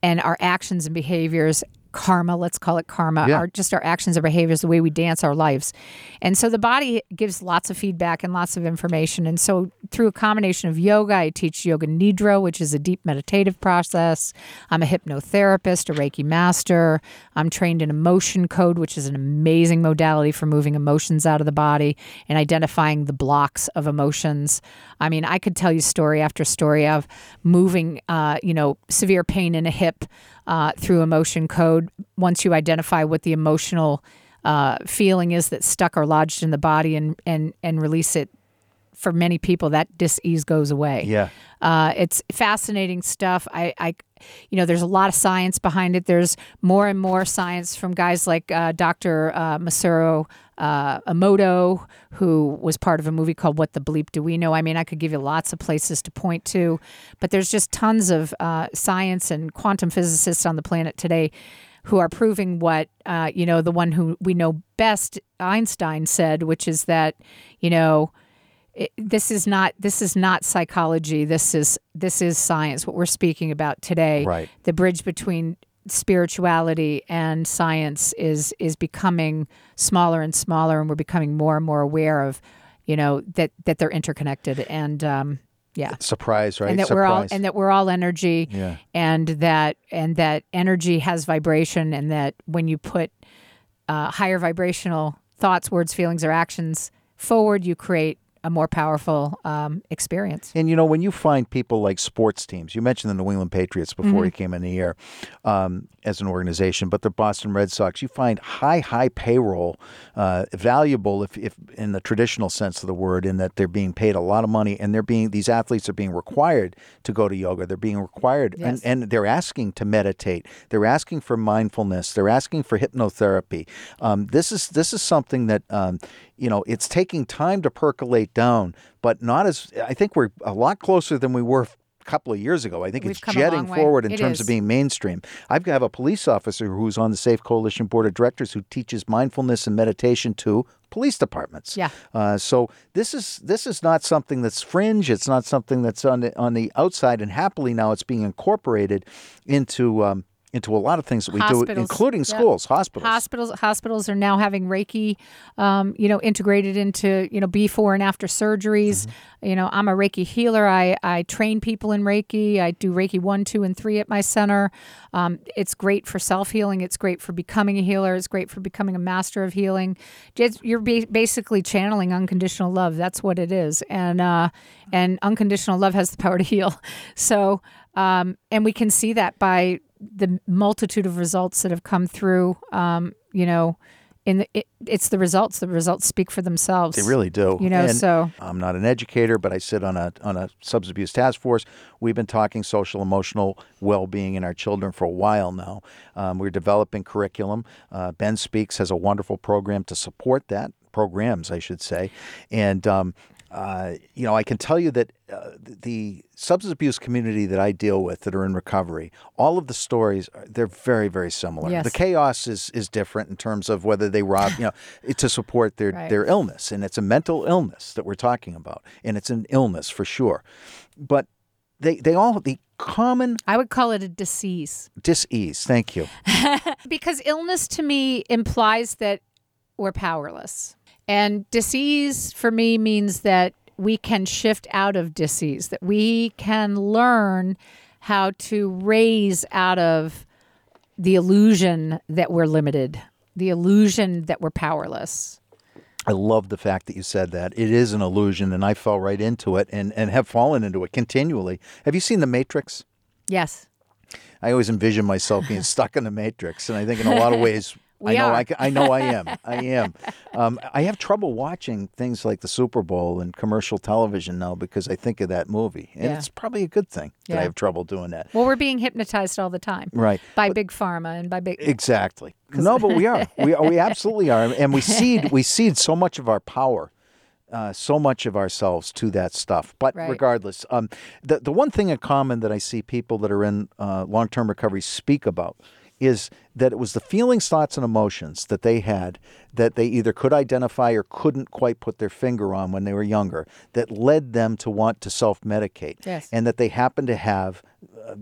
and our actions and behaviors. Karma, let's call it karma, Yeah. our just our actions, our behaviors, the way we dance our lives. And so the body gives lots of feedback and lots of information. And so through a combination of yoga, I teach yoga nidra, which is a deep meditative process. I'm a hypnotherapist, a Reiki master. I'm trained in emotion code, which is an amazing modality for moving emotions out of the body and identifying the blocks of emotions. I mean, I could tell you story after story of moving, uh, you know, severe pain in a hip uh, through emotion code. Once you identify what the emotional uh, feeling is that's stuck or lodged in the body and and and release it, for many people that dis-ease goes away. Yeah. Uh, it's fascinating stuff. I, I, you know, there's a lot of science behind it. There's more and more science from guys like uh, Dr. Uh, Masaru uh, Emoto, who was part of a movie called What the Bleep Do We Know? I mean, I could give you lots of places to point to, but there's just tons of uh, science and quantum physicists on the planet today who are proving what uh, you know the one who we know best Einstein said, which is that you know it, this is not this is not psychology. This is this is science. What we're speaking about today, Right. the bridge between spirituality and science is is becoming smaller and smaller, and we're becoming more and more aware of, you know, that that they're interconnected and. Um, yeah, Surprise, right? and that Surprise. we're all and that we're all energy, Yeah. and that and that energy has vibration, and that when you put uh, higher vibrational thoughts, words, feelings, or actions forward, you create a more powerful um, experience. And you know, when you find people like sports teams, you mentioned the New England Patriots before Mm-hmm. you came in the year um, as an organization, but the Boston Red Sox, you find high, high payroll, uh, valuable if, if in the traditional sense of the word, in that they're being paid a lot of money and they're being these athletes are being required to go to yoga. They're being required Yes. and, and they're asking to meditate. They're asking for mindfulness. They're asking for hypnotherapy. Um, this is this is something that um, you know it's taking time to percolate down, but not as I think we're a lot closer than we were a couple of years ago. I think We've it's jetting forward in It terms is. of being mainstream. I've got a police officer who's on the Safe Coalition Board of Directors who teaches mindfulness and meditation to police departments. Yeah. Uh, so this is this is not something that's fringe. It's not something that's on the on the outside. And happily now it's being incorporated into um, into a lot of things that we do, Hospitals. including Yeah. schools, hospitals. Hospitals hospitals are now having Reiki, um, you know, integrated into you know before and after surgeries. Mm-hmm. You know, I'm a Reiki healer. I I train people in Reiki. I do Reiki one, two, and three at my center. Um, it's great for self healing. It's great for becoming a healer. It's great for becoming a master of healing. Just, you're ba- basically channeling unconditional love. That's what it is, and uh, and unconditional love has the power to heal. (laughs) So, um, and we can see that by the multitude of results that have come through. Um, you know, in the, it, it's the results. The results speak for themselves. They really do. You know, And so I'm not an educator, but I sit on a on a substance abuse task force. We've been talking social emotional well being in our children for a while now. Um, we're developing curriculum. Uh, ben Speaks has a wonderful program to support that programs, I should say, and. Um, uh, you know, I can tell you that uh, the substance abuse community that I deal with that are in recovery, all of the stories they're very, very similar. Yes. The chaos is is different in terms of whether they rob, you know, (laughs) to support their Right. their illness, and it's a mental illness that we're talking about, and it's an illness for sure. But they they all the common I would call it a disease dis-ease. Thank you. (laughs) because illness to me implies that we're powerless, and disease for me means that we can shift out of disease, that we can learn how to raise out of the illusion that we're limited, the illusion that we're powerless. I love the fact that you said that. It is an illusion, and I fell right into it and, and have fallen into it continually. Have you seen The Matrix? Yes. I always envision myself being stuck in the Matrix, and I think in a lot of (laughs) ways, I know are. I, I know I am. (laughs) I am. Um, I have trouble watching things like the Super Bowl and commercial television now because I think of that movie, and Yeah. it's probably a good thing that Yeah. I have trouble doing that. Well, we're being hypnotized all the time Right. by big pharma and by big. Exactly. (laughs) No, but we are. We are, we (laughs) absolutely are, and we cede we cede so much of our power, uh, so much of ourselves to that stuff. But Right. regardless, um, the the one thing in common that I see people that are in uh, long term recovery speak about is that it was the feelings, thoughts, and emotions that they had that they either could identify or couldn't quite put their finger on when they were younger that led them to want to self medicate. Yes. And that they happened to have uh,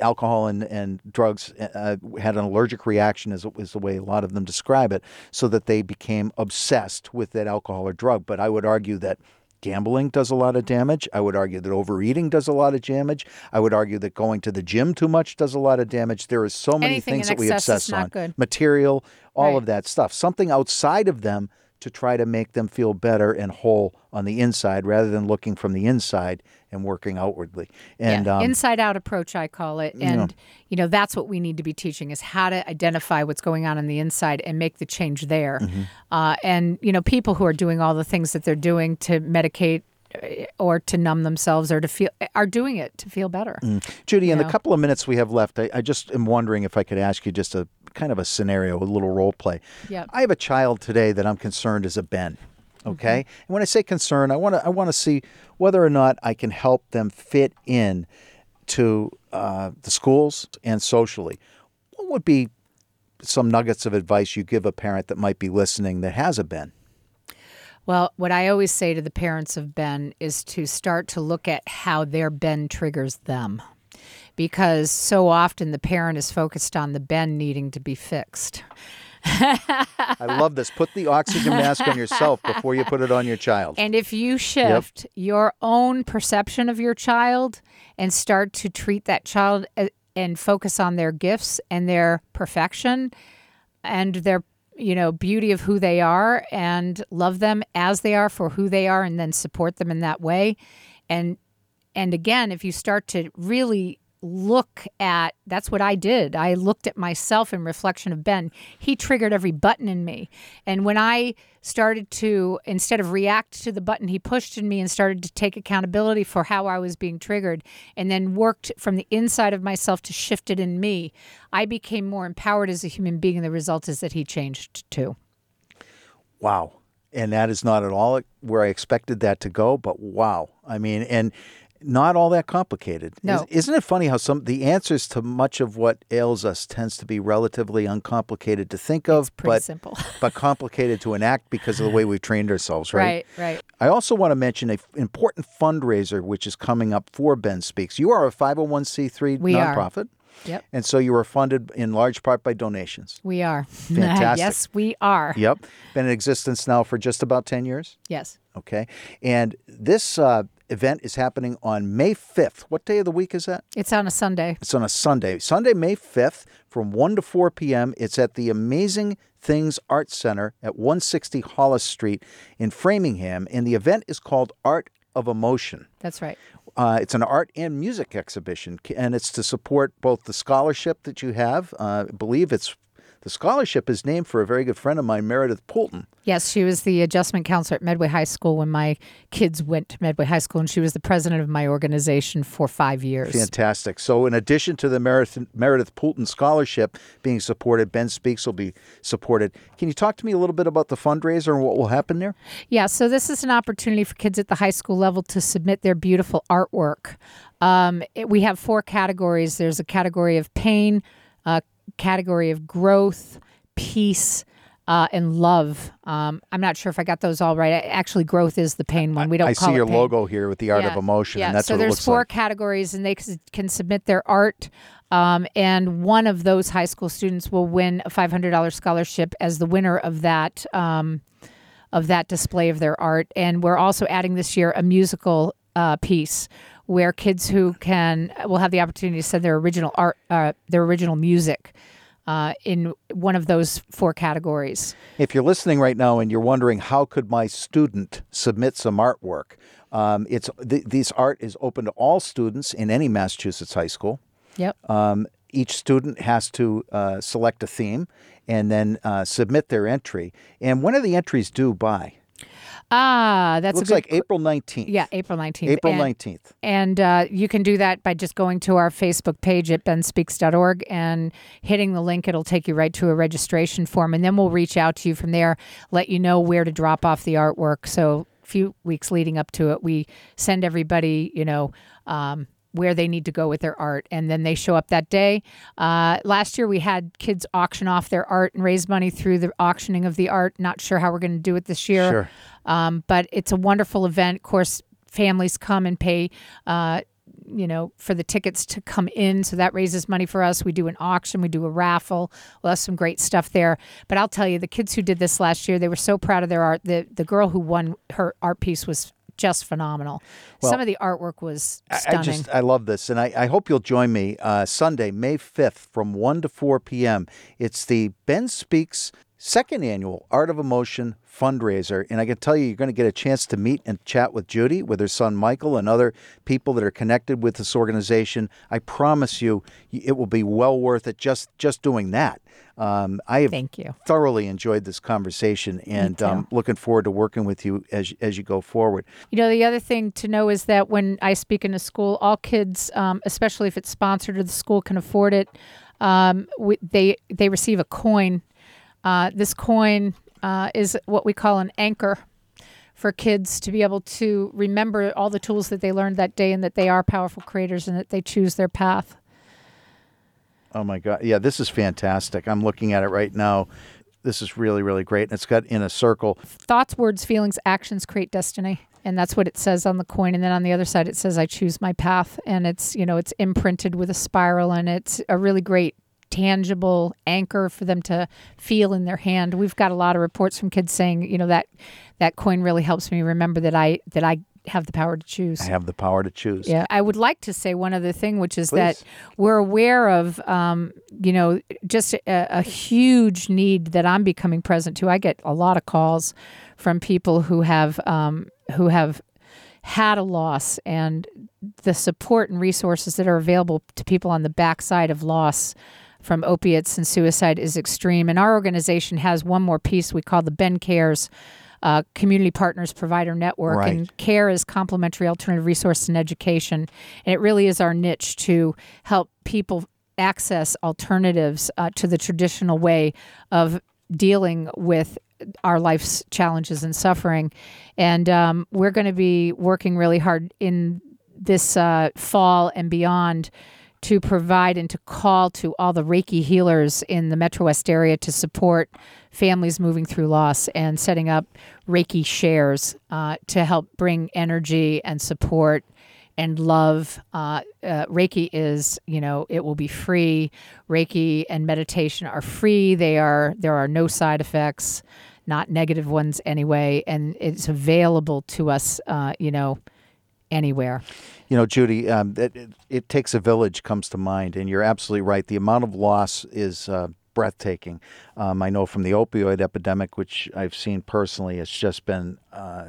alcohol and, and drugs uh, had an allergic reaction, is, is the way a lot of them describe it, so that they became obsessed with that alcohol or drug. But I would argue that gambling does a lot of damage. I would argue that overeating does a lot of damage. I would argue that going to the gym too much does a lot of damage. There is so many Anything things that we obsess on good. material, all Right. of that stuff. Something outside of them to try to make them feel better and whole on the inside rather than looking from the inside and working outwardly. And yeah, um, inside out approach I call it. And you know that's what we need to be teaching is how to identify what's going on on the inside and make the change there. Mm-hmm. uh, and you know people who are doing all the things that they're doing to medicate uh, or to numb themselves or to feel are doing it to feel better. Judy, in the couple of minutes we have left, I, I just am wondering if I could ask you just a kind of a scenario, a little role play. Yep. I have a child today that I'm concerned is a Ben. Okay, and when I say concern, I want to I want to see whether or not I can help them fit in to uh, the schools and socially. What would be some nuggets of advice you give a parent that might be listening that has a Ben? Well, what I always say to the parents of Ben is to start to look at how their Ben triggers them. Because so often the parent is focused on the Ben needing to be fixed. (laughs) I love this. Put the oxygen mask on yourself before you put it on your child. And if you shift your own perception of your child and start to treat that child uh, and focus on their gifts and their perfection and their you know beauty of who they are and love them as they are for who they are and then support them in that way and and again if you start to really look at that's what I did. I looked at myself in reflection of Ben. He triggered every button in me. And when I started to instead of react to the button he pushed in me and started to take accountability for how I was being triggered and then worked from the inside of myself to shift it in me, I became more empowered as a human being and the result is that he changed too. Wow. And that is not at all where I expected that to go, but wow. I mean, and not all that complicated. No. Is, not it funny how some the answers to much of what ails us tends to be relatively uncomplicated to think of, pretty but simple. (laughs) but complicated to enact because of the way we've trained ourselves, right? Right, right. I also want to mention an important fundraiser which is coming up for Ben Speaks. You are a 501c3 We are. nonprofit. Yep. And so you are funded in large part by donations. We are. (laughs) Fantastic. yes, we are. Yep. Been in existence now for just about 10 years. Yes. Okay. And this uh, event is happening on May 5th. What day of the week is that? It's on a Sunday. It's on a Sunday. Sunday, May 5th from 1 to 4 p.m. It's at the Amazing Things Art Center at 160 Hollis Street in Framingham. And the event is called Art of Emotion. That's right. Uh, it's an art and music exhibition, and it's to support both the scholarship that you have. Uh, I believe it's the scholarship is named for a very good friend of mine, Meredith Poulton. Yes, she was the adjustment counselor at Medway High School when my kids went to Medway High School, and she was the president of my organization for five years. Fantastic. So, in addition to the Meredith, Meredith Poulton Scholarship being supported, Ben Speaks will be supported. Can you talk to me a little bit about the fundraiser and what will happen there? Yeah, so this is an opportunity for kids at the high school level to submit their beautiful artwork. Um, it- we have four categories there's a category of pain, a category of growth, peace, uh, and love. Um, I'm not sure if I got those all right. I- Actually, growth is the pain one. We don't I see your pain. logo here with the Art of Emotion, yeah. and that's so there's four like. categories, and they can submit their art. Um, and one of those high school students will win a $500 scholarship as the winner of that um, of that display of their art. And we're also adding this year a musical uh, piece where kids who can will have the opportunity to send their original art, uh, their original music. Uh, in one of those four categories. If you're listening right now and you're wondering how could my student submit some artwork, um, it's th- this art is open to all students in any Massachusetts high school. Yep. Um, each student has to uh, select a theme and then uh, submit their entry. And when are the entries due by? Ah, that's Looks a good like April 19th. Yeah, April 19th. April And- 19th. And uh, you can do that by just going to our Facebook page at benspeaks.org and hitting the link. It'll take you right to a registration form. And then we'll reach out to you from there, let you know where to drop off the artwork. So, a few weeks leading up to it, we send everybody, you know, um, where they need to go with their art. And then they show up that day. Uh, last year, we had kids auction off their art and raise money through the auctioning of the art. Not sure how we're going to do it this year. Sure. Um, but it's a wonderful event. Of course, families come and pay. Uh, you know, for the tickets to come in. So that raises money for us. We do an auction, we do a raffle. We'll have some great stuff there. But I'll tell you, the kids who did this last year, they were so proud of their art. The the girl who won her art piece was just phenomenal. some of the artwork was I- stunning. I just I love this, and I, I hope you'll join me uh, Sunday, May fifth, from one to four p.m. It's the Ben Speaks second annual Art of Emotion fundraiser, and I can tell you, you're going to get a chance to meet and chat with Judy, with her son Michael, and other people that are connected with this organization. I promise you, it will be well worth it just just doing that. Um, I have Thank you. thoroughly enjoyed this conversation, and um, looking forward to working with you as as you go forward. You know, the other thing to know is that when I speak in a school, all kids, um, especially if it's sponsored or the school can afford it, um, we, they they receive a coin. Uh, this coin uh, is what we call an anchor for kids to be able to remember all the tools that they learned that day and that they are powerful creators and that they choose their path. Oh my God. Yeah, this is fantastic. I'm looking at it right now. this is really really great. And it's got in a circle. Thoughts, words, feelings, actions create destiny. And that's what it says on the coin. And then on the other side, it says, I choose my path. And it's, you know, it's imprinted with a spiral and it's a really great tangible anchor for them to feel in their hand. We've got a lot of reports from kids saying, you know, that that coin really helps me remember that I that I have the power to choose. I have the power to choose. Yeah, I would like to say one other thing, which is Please. that we're aware of, um, you know, just a, a huge need that I'm becoming present to. I get a lot of calls from people who have um, who have had a loss and the support and resources that are available to people on the backside of loss from opiates and suicide is extreme. And our organization has one more piece we call the Ben Cares uh, Community Partners Provider Network. Right. And CARE is complementary alternative resource and education. And it really is our niche to help people access alternatives uh, to the traditional way of dealing with our life's challenges and suffering. And um, we're going to be working really hard in this uh, fall and beyond to provide and to call to all the Reiki healers in the Metro West area to support families moving through loss and setting up Reiki shares uh, to help bring energy and support and love. Uh, uh, Reiki is, you know, it will be free. Reiki and meditation are free. They are there are no side effects, not negative ones anyway, and it's available to us, uh, you know, anywhere. You know, Judy, um, it, it, it takes a village comes to mind, and you're absolutely right. The amount of loss is uh, breathtaking. Um, I know from the opioid epidemic, which I've seen personally, it's just been uh,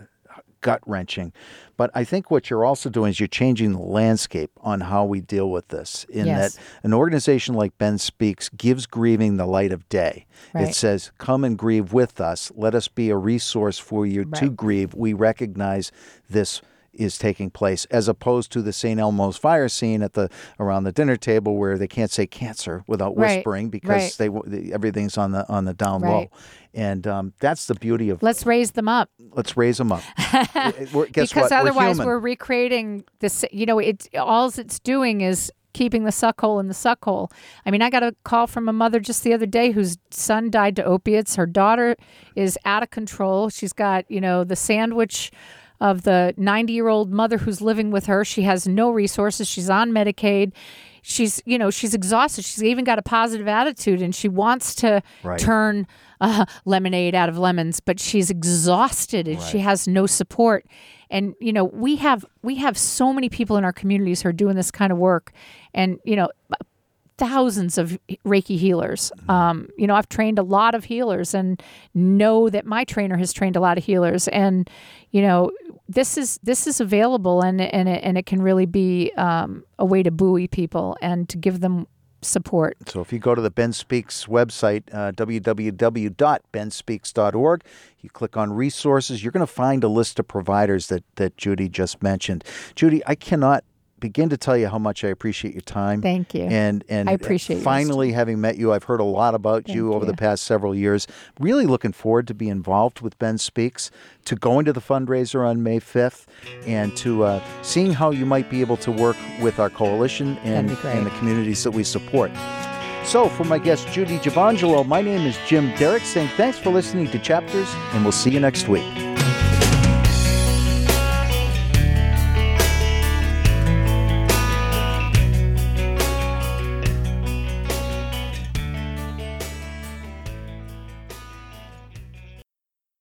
gut wrenching. But I think what you're also doing is you're changing the landscape on how we deal with this. In Yes. that an organization like Ben Speaks gives grieving the light of day. It says, "Come and grieve with us. Let us be a resource for you to grieve. We recognize this." Is taking place as opposed to the St. Elmo's fire scene at the around the dinner table where they can't say cancer without Right, whispering because right. they everything's on the on the down Right. low, and um, that's the beauty of Let's raise them up. let's raise them up. (laughs) Because what? otherwise we're, we're, recreating this you know it all it's doing is keeping the suck hole in the suck hole i mean i got a call from a mother just the other day whose son died to opiates her daughter is out of control she's got you know the sandwich of the 90 year old mother who's living with her. She has no resources. She's on medicaid. She's you know she's exhausted. She's even got a positive attitude and she wants to Right. turn uh, lemonade out of lemons but she's exhausted and she has no support. And you know we have we have so many people in our communities who are doing this kind of work. And you know thousands of reiki healers. Um, you know i've trained a lot of healers and know that my trainer has trained a lot of healers. And you know this is this is available and and it, and it can really be um, a way to buoy people and to give them support. So if you go to the Ben Speaks website, uh, www.benspeaks.org, you click on resources, you're going to find a list of providers that, that Judy just mentioned. Judy, I cannot begin to tell you how much I appreciate your time. Thank you. And and I appreciate finally having met you, I've heard a lot about you over you. the past several years. Really looking forward to be involved with Ben Speaks, to going to the fundraiser on May 5th, and to uh, seeing how you might be able to work with our coalition and, That'd be great. and the communities that we support. So, for my guest Judy Giovangelo, my name is Jim Derick saying thanks for listening to Chapters, and we'll see you next week.